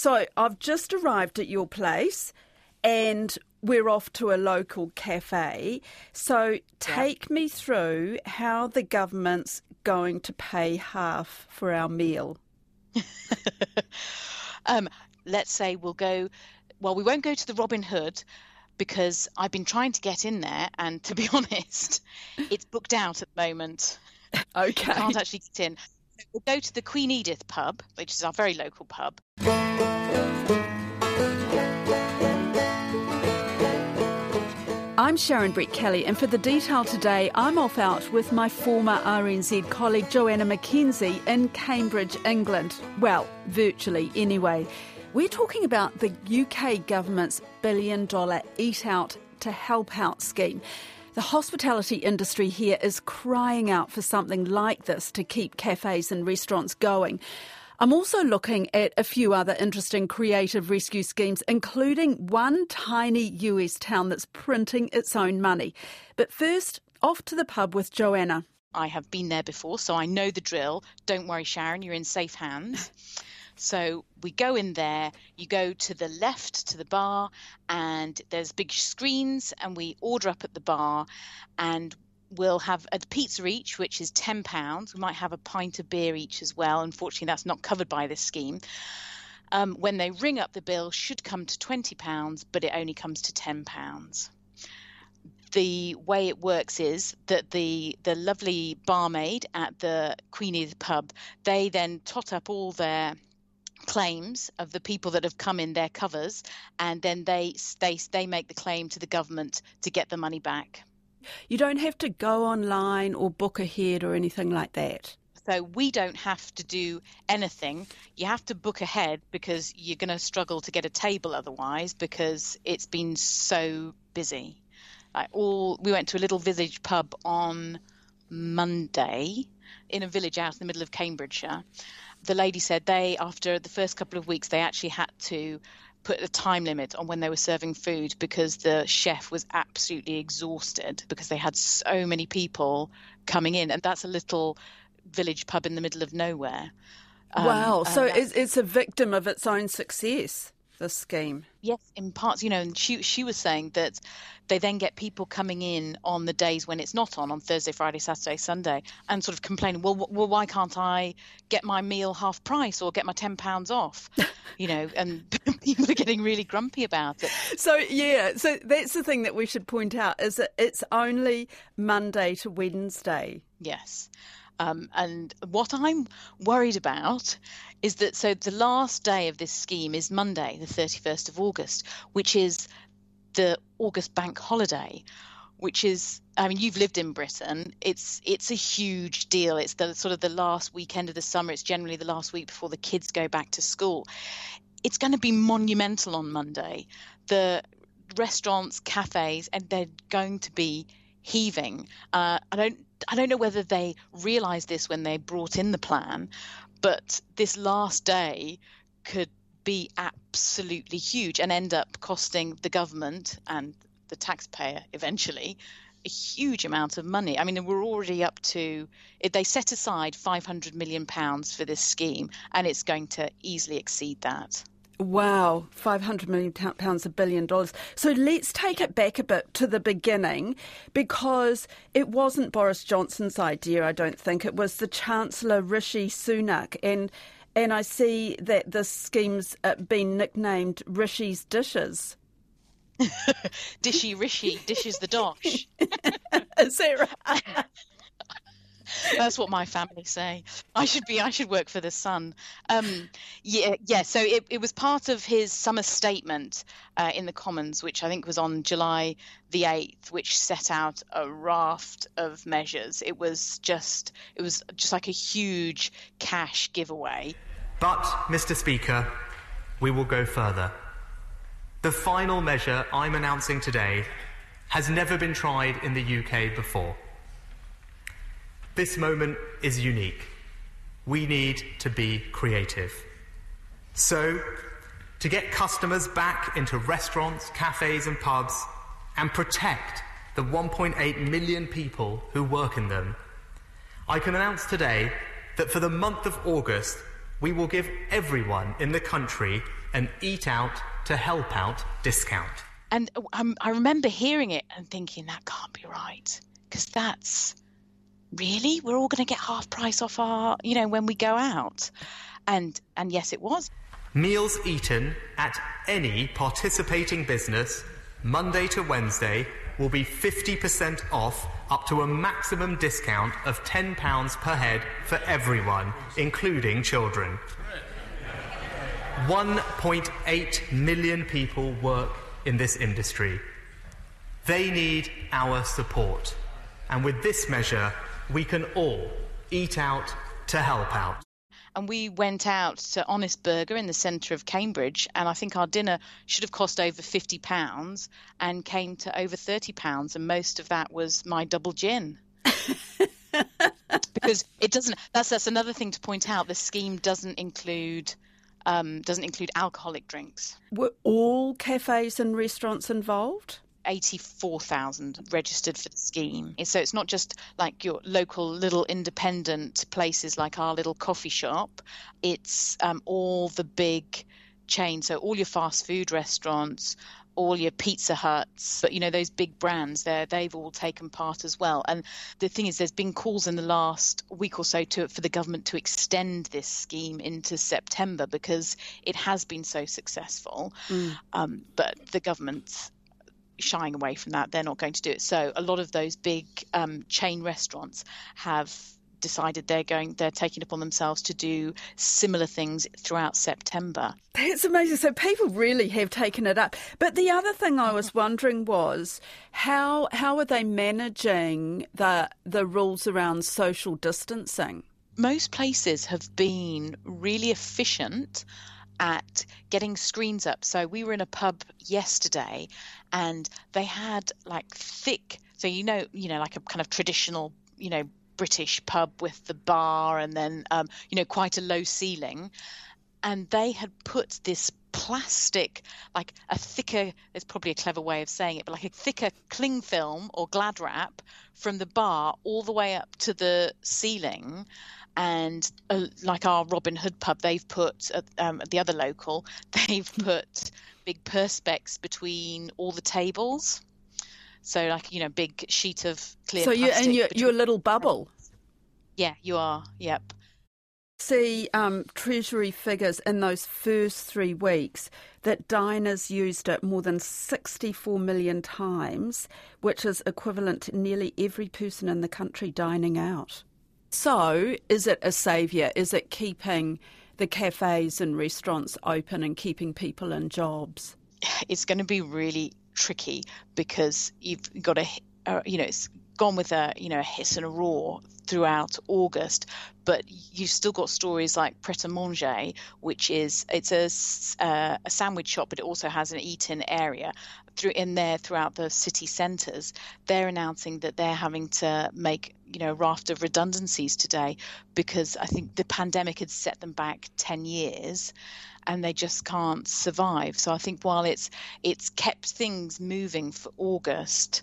So I've just arrived at your place and we're off to a local cafe. So take yeah. me through how the government's going to pay half for our meal. um, let's say we'll go, well, we won't go to the Robin Hood because I've been trying to get in there, and to be honest, it's booked out at the moment. Okay. I can't actually get in. We'll go to the Queen Edith pub, which is our very local pub. I'm Sharon Brettkelly, and for the detail today, I'm off out with my former RNZ colleague Joanna McKenzie in Cambridge, England. Well, virtually anyway. We're talking about the UK government's billion dollar Eat Out to Help Out scheme. The hospitality industry here is crying out for something like this to keep cafes and restaurants going. I'm also looking at a few other interesting creative rescue schemes, including one tiny US town that's printing its own money. But first, off to the pub with Joanna. I have been there before, so I know the drill. Don't worry, Sharon, you're in safe hands. So we go in there, you go to the left to the bar, and there's big screens, and we order up at the bar, and we'll have a pizza each, which is £10. We might have a pint of beer each as well. Unfortunately, that's not covered by this scheme. Um, when they ring up the bill, should come to £20, but it only comes to £10 the way it works is that the the lovely barmaid at the Queen Edith pub, they then tot up all their claims of the people that have come in their covers, and then they they they make the claim to the government to get the money back. You don't have to go online or book ahead or anything like that. So we don't have to do anything. You have to book ahead because you're going to struggle to get a table otherwise because it's been so busy. Like all, we went to a little village pub on Monday in a village out in the middle of Cambridgeshire, the lady said they, after the first couple of weeks, they actually had to put a time limit on when they were serving food because the chef was absolutely exhausted because they had so many people coming in. And that's a little village pub in the middle of nowhere. Um, wow. So it's, it's a victim of its own success the scheme. Yes, in parts, you know, and she she was saying that they then get people coming in on the days when it's not on, on Thursday, Friday, Saturday, Sunday, and sort of complaining, well, well, why can't I get my meal half price or get my ten pounds off? you know, and people are getting really grumpy about it. So yeah, so that's the thing that we should point out is that it's only Monday to Wednesday. Yes. Um, and what I'm worried about is that so the last day of this scheme is Monday, the 31st of August, which is the August bank holiday, which is I mean you've lived in Britain. It's it's a huge deal. It's the sort of the last weekend of the summer. It's generally the last week before the kids go back to school. It's going to be monumental on Monday. The restaurants cafes and they're going to be heaving. Uh, I don't I don't know whether they realized this when they brought in the plan, but this last day could be absolutely huge and end up costing the government and the taxpayer eventually a huge amount of money. I mean, we're already up to they set aside 500 million pounds for this scheme, and it's going to easily exceed that. Wow, 500 million pounds, a billion dollars. So let's take it back a bit to the beginning because it wasn't Boris Johnson's idea, I don't think. It was the Chancellor Rishi Sunak. And, and I see that this scheme's uh, been nicknamed Rishi's Dishes. Dishy Rishi, dishes the dosh. Is that right? That's what my family say. I should be. I should work for the Sun. Um, yeah, yeah. So it, it was part of his summer statement uh, in the Commons, which I think was on July the eighth, which set out a raft of measures. It was just. It was just like a huge cash giveaway. But, Mr. Speaker, we will go further. The final measure I'm announcing today has never been tried in the UK before. This moment is unique. We need to be creative. So, to get customers back into restaurants, cafes, and pubs and protect the 1.8 million people who work in them, I can announce today that for the month of August, we will give everyone in the country an eat out to help out discount. And um, I remember hearing it and thinking that can't be right because that's really? We're all going to get half price off our you know when we go out. And and yes it was. Meals eaten at any participating business monday to wednesday will be 50% off up to a maximum discount of £10 per head for everyone including children. 1.8 million people work in this industry. They need our support. And with this measure we can all eat out to help out. And we went out to Honest Burger in the centre of Cambridge, and I think our dinner should have cost over fifty pounds and came to over thirty pounds, and most of that was my double gin. because it doesn't. That's that's another thing to point out. The scheme doesn't include um, doesn't include alcoholic drinks. Were all cafes and restaurants involved? 84,000 registered for the scheme. So it's not just like your local little independent places like our little coffee shop, it's um, all the big chains. So all your fast food restaurants, all your Pizza Huts, but you know those big brands there, they've all taken part as well. And the thing is, there's been calls in the last week or so to for the government to extend this scheme into September because it has been so successful. Mm. Um, but the government shying away from that. They're not going to do it. So a lot of those big um, chain restaurants have decided they're going they're taking upon themselves to do similar things throughout September. That's amazing. So people really have taken it up. But the other thing I was wondering was how how are they managing the the rules around social distancing? Most places have been really efficient at getting screens up. So we were in a pub yesterday and they had like thick so you know you know like a kind of traditional you know British pub with the bar and then um, you know quite a low ceiling and they had put this plastic like a thicker there's probably a clever way of saying it but like a thicker cling film or glad wrap from the bar all the way up to the ceiling and uh, like our Robin Hood pub, they've put uh, um, the other local, they've put big perspex between all the tables. So like you know, big sheet of clear. So you and your your little bubble. Yeah, you are. Yep. See um, Treasury figures in those first three weeks that diners used it more than 64 million times, which is equivalent to nearly every person in the country dining out. So, is it a saviour? Is it keeping the cafes and restaurants open and keeping people in jobs? It's going to be really tricky because you've got a, uh, you know, it's gone with a, you know, a hiss and a roar throughout August, but you've still got stories like Pret a Manger, which is it's a, uh, a sandwich shop, but it also has an eat-in area through in there throughout the city centres. They're announcing that they're having to make you know a raft of redundancies today because I think the pandemic had set them back ten years and they just can't survive. So I think while it's it's kept things moving for August,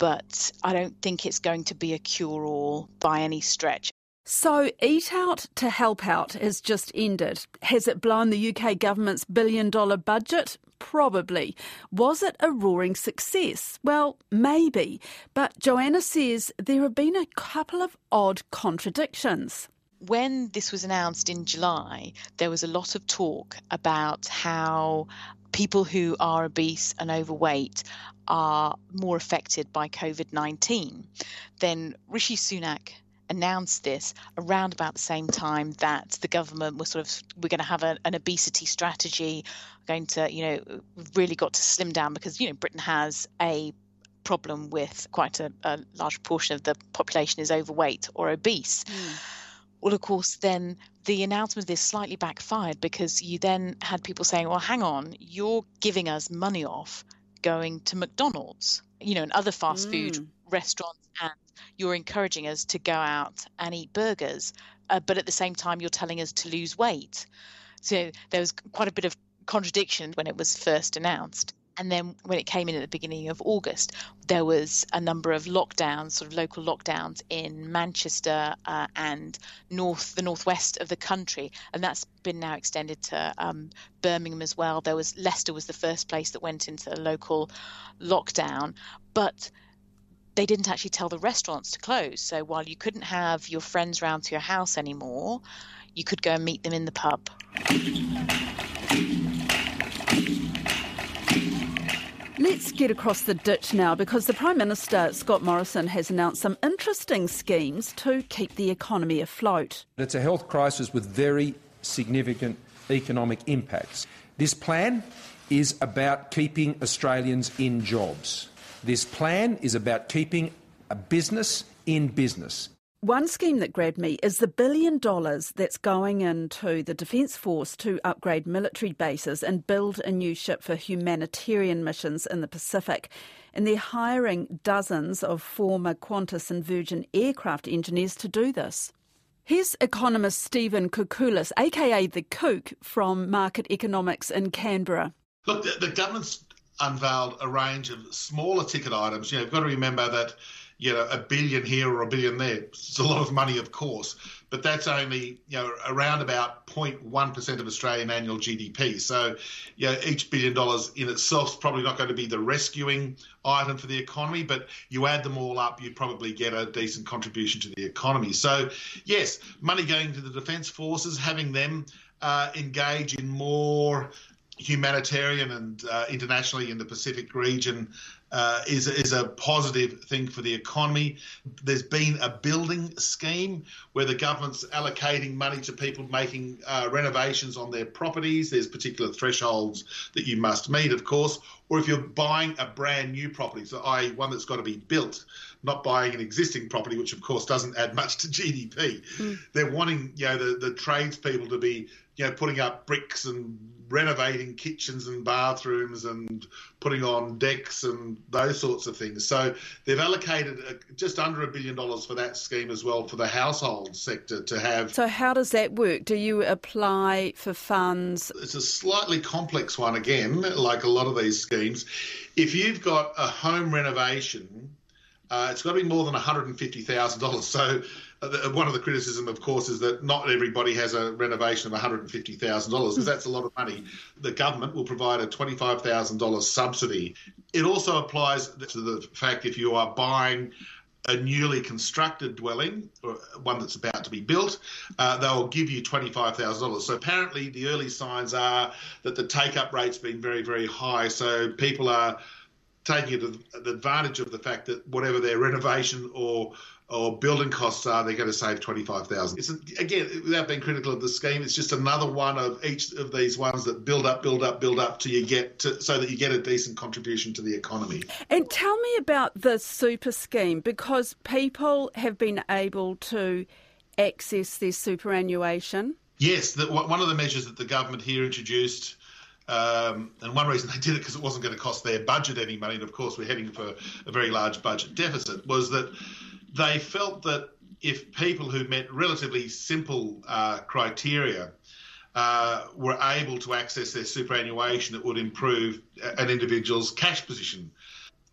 but I don't think it's going to be a cure all by any stretch. So, Eat Out to Help Out has just ended. Has it blown the UK government's billion dollar budget? Probably. Was it a roaring success? Well, maybe. But Joanna says there have been a couple of odd contradictions. When this was announced in July, there was a lot of talk about how people who are obese and overweight are more affected by COVID 19. Then Rishi Sunak announced this around about the same time that the government was sort of we're going to have a, an obesity strategy going to you know really got to slim down because you know britain has a problem with quite a, a large portion of the population is overweight or obese mm. well of course then the announcement of this slightly backfired because you then had people saying well hang on you're giving us money off going to mcdonald's you know and other fast mm. food restaurants and you're encouraging us to go out and eat burgers, uh, but at the same time, you're telling us to lose weight. So there was quite a bit of contradiction when it was first announced. And then when it came in at the beginning of August, there was a number of lockdowns, sort of local lockdowns in Manchester uh, and north, the northwest of the country, and that's been now extended to um, Birmingham as well. There was Leicester was the first place that went into a local lockdown, but they didn't actually tell the restaurants to close. So while you couldn't have your friends round to your house anymore, you could go and meet them in the pub. Let's get across the ditch now because the Prime Minister, Scott Morrison, has announced some interesting schemes to keep the economy afloat. It's a health crisis with very significant economic impacts. This plan is about keeping Australians in jobs. This plan is about keeping a business in business. One scheme that grabbed me is the billion dollars that's going into the Defence Force to upgrade military bases and build a new ship for humanitarian missions in the Pacific. And they're hiring dozens of former Qantas and Virgin aircraft engineers to do this. Here's economist Stephen Koukoulas, aka the Kook, from Market Economics in Canberra. Look, the, the government's unveiled a range of smaller ticket items. You know, you've got to remember that you know, a billion here or a billion there. It's a lot of money, of course, but that's only, you know, around about 0.1% of Australian annual GDP. So, you know, each billion dollars in itself is probably not going to be the rescuing item for the economy, but you add them all up, you probably get a decent contribution to the economy. So, yes, money going to the Defence Forces, having them uh, engage in more humanitarian and uh, internationally in the Pacific region uh, is is a positive thing for the economy. There's been a building scheme where the government's allocating money to people making uh, renovations on their properties. There's particular thresholds that you must meet, of course. Or if you're buying a brand new property, so i.e. one that's got to be built, not buying an existing property, which of course doesn't add much to GDP. Mm. They're wanting you know the the tradespeople to be you know putting up bricks and renovating kitchens and bathrooms and putting on decks and those sorts of things. So they've allocated just under a billion dollars for that scheme as well for the household sector to have. So how does that work? Do you apply for funds? It's a slightly complex one again, like a lot of these schemes. If you've got a home renovation, uh, it's got to be more than $150,000. So uh, one of the criticism, of course, is that not everybody has a renovation of $150,000 because that's a lot of money. The government will provide a $25,000 subsidy. It also applies to the fact if you are buying a newly constructed dwelling, or one that's about to be built, uh, they'll give you $25,000. So apparently, the early signs are that the take up rate's been very, very high. So people are taking advantage of the fact that whatever their renovation or or building costs are, they're going to save twenty five thousand. It's again, without being critical of the scheme, it's just another one of each of these ones that build up, build up, build up till you get to, so that you get a decent contribution to the economy. And tell me about the super scheme because people have been able to access their superannuation. Yes, the, one of the measures that the government here introduced. Um, and one reason they did it because it wasn't going to cost their budget any money, and of course we're heading for a very large budget deficit, was that they felt that if people who met relatively simple uh, criteria uh, were able to access their superannuation, it would improve an individual's cash position.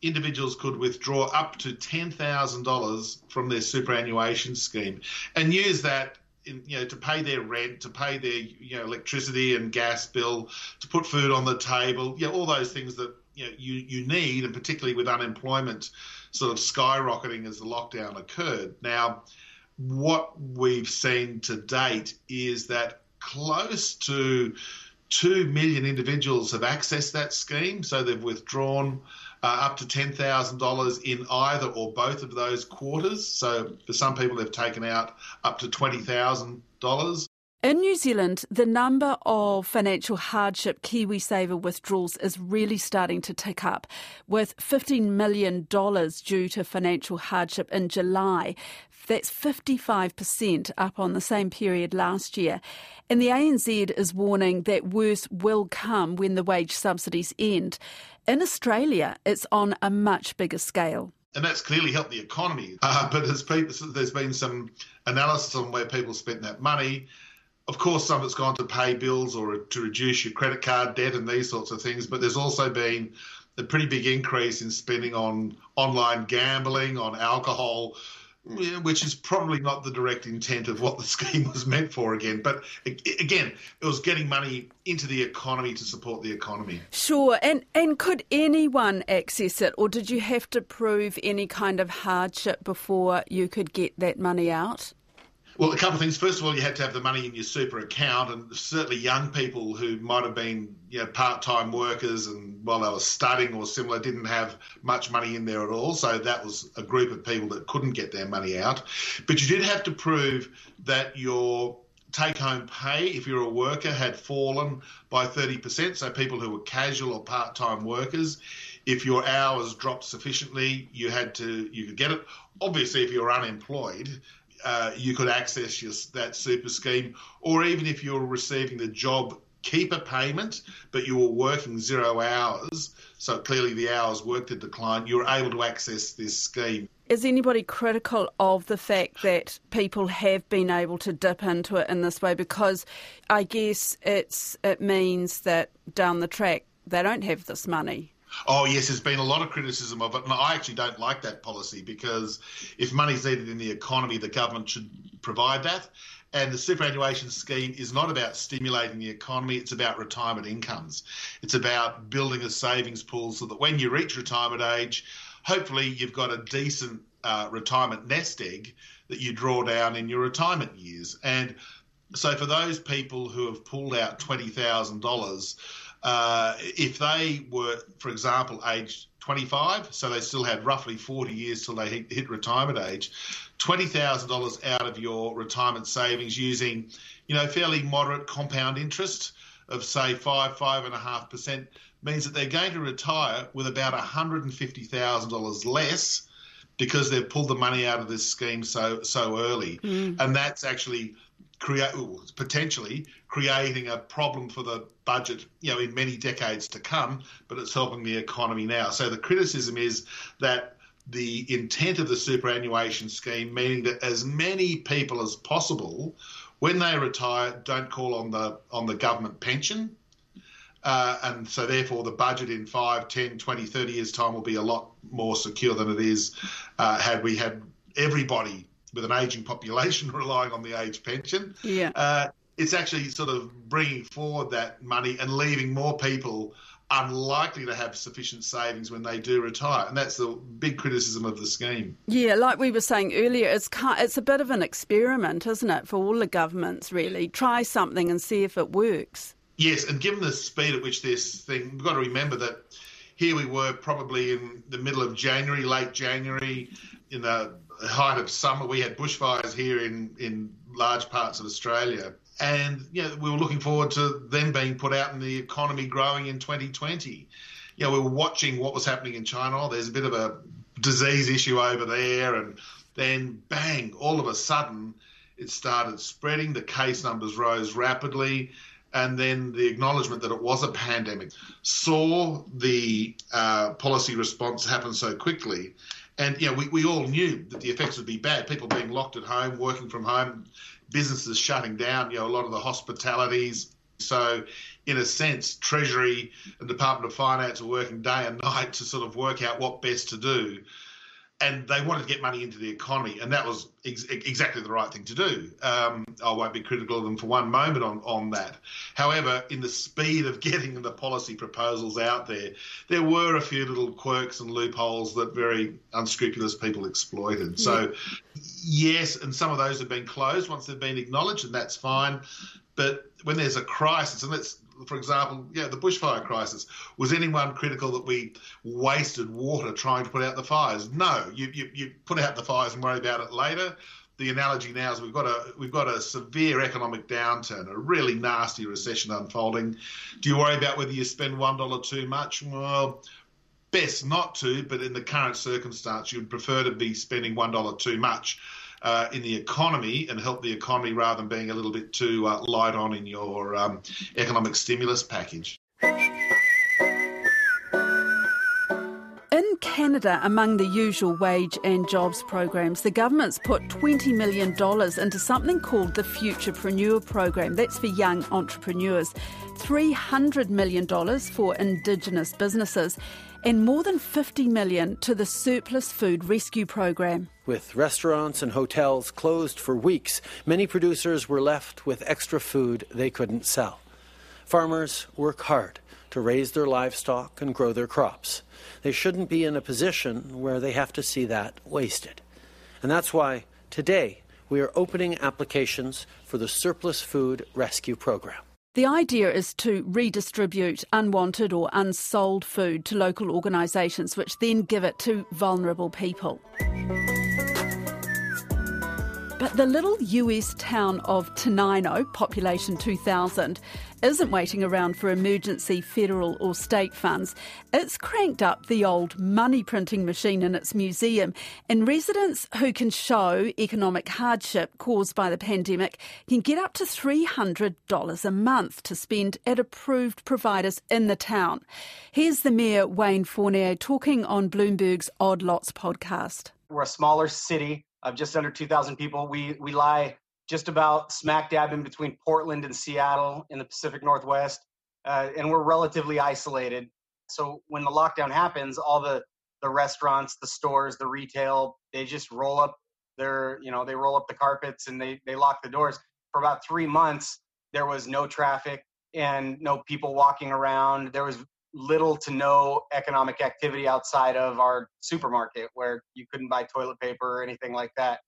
Individuals could withdraw up to $10,000 from their superannuation scheme and use that in, you know, to pay their rent, to pay their you know electricity and gas bill, to put food on the table, you know, all those things that you know, you, you need, and particularly with unemployment sort of skyrocketing as the lockdown occurred. Now, what we've seen to date is that close to 2 million individuals have accessed that scheme. So they've withdrawn uh, up to $10,000 in either or both of those quarters. So for some people, they've taken out up to $20,000. In New Zealand, the number of financial hardship KiwiSaver withdrawals is really starting to tick up, with $15 million due to financial hardship in July. That's 55% up on the same period last year. And the ANZ is warning that worse will come when the wage subsidies end. In Australia, it's on a much bigger scale and that's clearly helped the economy. Uh, but people, there's been some analysis on where people spent that money of course, some of it's gone to pay bills or to reduce your credit card debt and these sorts of things. But there's also been a pretty big increase in spending on online gambling, on alcohol, which is probably not the direct intent of what the scheme was meant for again. But again, it was getting money into the economy to support the economy. Sure. And, and could anyone access it, or did you have to prove any kind of hardship before you could get that money out? Well, a couple of things. First of all, you had to have the money in your super account, and certainly young people who might have been you know, part-time workers and while they were studying or similar didn't have much money in there at all. So that was a group of people that couldn't get their money out. But you did have to prove that your take-home pay, if you're a worker, had fallen by 30%. So people who were casual or part-time workers, if your hours dropped sufficiently, you had to you could get it. Obviously, if you're unemployed, uh, you could access your, that super scheme, or even if you're receiving the job keeper payment, but you were working zero hours, so clearly the hours worked had declined, you're able to access this scheme. Is anybody critical of the fact that people have been able to dip into it in this way? Because I guess it's it means that down the track they don't have this money. Oh, yes, there's been a lot of criticism of it. And I actually don't like that policy because if money's needed in the economy, the government should provide that. And the superannuation scheme is not about stimulating the economy, it's about retirement incomes. It's about building a savings pool so that when you reach retirement age, hopefully you've got a decent uh, retirement nest egg that you draw down in your retirement years. And so for those people who have pulled out $20,000, uh, if they were, for example, aged 25, so they still had roughly 40 years till they hit, hit retirement age, $20,000 out of your retirement savings using, you know, fairly moderate compound interest of say five, five and a half percent means that they're going to retire with about $150,000 less because they've pulled the money out of this scheme so so early, mm. and that's actually create potentially creating a problem for the budget, you know, in many decades to come. But it's helping the economy now. So the criticism is that the intent of the superannuation scheme, meaning that as many people as possible, when they retire, don't call on the on the government pension. Uh, and so therefore the budget in 5, 10, 20, 30 years time will be a lot more secure than it is uh, had we had everybody with an aging population relying on the age pension. Yeah. Uh, it's actually sort of bringing forward that money and leaving more people unlikely to have sufficient savings when they do retire, and that's the big criticism of the scheme. Yeah, like we were saying earlier, it's it's a bit of an experiment, isn't it, for all the governments? Really, try something and see if it works. Yes, and given the speed at which this thing, we've got to remember that here we were probably in the middle of January, late January, in the height of summer. We had bushfires here in, in large parts of Australia. And you know, we were looking forward to them being put out and the economy growing in 2020. You know, we were watching what was happening in China. Oh, there's a bit of a disease issue over there. And then, bang, all of a sudden, it started spreading. The case numbers rose rapidly. And then the acknowledgement that it was a pandemic saw the uh, policy response happen so quickly and you know, we, we all knew that the effects would be bad. People being locked at home, working from home, businesses shutting down. You know, a lot of the hospitalities. So, in a sense, Treasury and Department of Finance are working day and night to sort of work out what best to do and they wanted to get money into the economy, and that was ex- exactly the right thing to do. Um, I won't be critical of them for one moment on, on that. However, in the speed of getting the policy proposals out there, there were a few little quirks and loopholes that very unscrupulous people exploited. So, yes, and some of those have been closed once they've been acknowledged, and that's fine. But when there's a crisis, and let's for example, yeah, the bushfire crisis. Was anyone critical that we wasted water trying to put out the fires? No, you, you, you put out the fires and worry about it later. The analogy now is we've got a we've got a severe economic downturn, a really nasty recession unfolding. Do you worry about whether you spend one dollar too much? Well, best not to, but in the current circumstance, you'd prefer to be spending one dollar too much uh, in the economy and help the economy rather than being a little bit too uh, light on in your um, economic stimulus package. In Canada, among the usual wage and jobs programs, the government's put $20 million into something called the Futurpreneur program. That's for young entrepreneurs. $300 million for Indigenous businesses and more than 50 million to the surplus food rescue program. With restaurants and hotels closed for weeks, many producers were left with extra food they couldn't sell. Farmers work hard to raise their livestock and grow their crops. They shouldn't be in a position where they have to see that wasted. And that's why today we are opening applications for the Surplus Food Rescue Program. The idea is to redistribute unwanted or unsold food to local organisations, which then give it to vulnerable people. But the little US town of Tenino, population 2,000, isn't waiting around for emergency federal or state funds. It's cranked up the old money printing machine in its museum, and residents who can show economic hardship caused by the pandemic can get up to $300 a month to spend at approved providers in the town. Here's the Mayor, Wayne Fournier, talking on Bloomberg's Odd Lots podcast. We're a smaller city of just under 2,000 people. We we lie just about smack dab in between Portland and Seattle in the Pacific Northwest, uh, and we're relatively isolated. So when the lockdown happens, all the the restaurants, the stores, the retail, they just roll up their you know they roll up the carpets and they they lock the doors. For about three months, there was no traffic and no people walking around. There was little to no economic activity outside of our supermarket where you couldn't buy toilet paper or anything like that.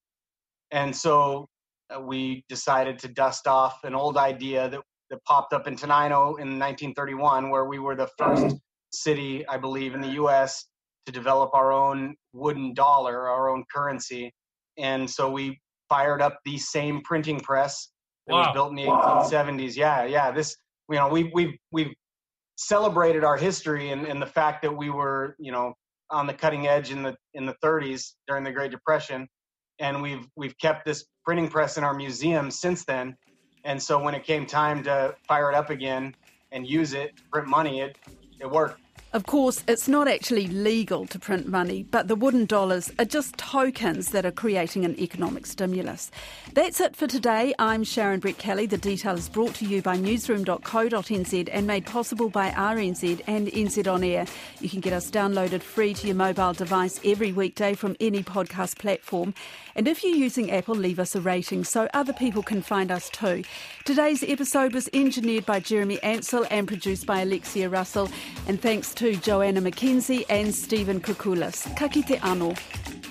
And so uh, we decided to dust off an old idea that, that popped up in Tenino in 1931, where we were the first city, I believe, in the US to develop our own wooden dollar, our own currency. And so we fired up the same printing press that wow. was built in the 1870s. Yeah, yeah. This, you know, we, we've, we've celebrated our history and, and the fact that we were, you know, on the cutting edge in the in the 30s during the Great Depression, and we've we've kept this printing press in our museum since then. And so when it came time to fire it up again and use it print money, it it worked. Of course, it's not actually legal to print money, but the wooden dollars are just tokens that are creating an economic stimulus. That's it for today. I'm Sharon Brettkelly. The detail is brought to you by newsroom.co.nz and made possible by RNZ and NZ On Air. You can get us downloaded free to your mobile device every weekday from any podcast platform. And if you're using Apple, leave us a rating so other people can find us too. Today's episode was engineered by Jeremy Ansell and produced by Alexia Russell. And thanks to Joanna McKenzie and Stephen Koukoulas. Ka anō.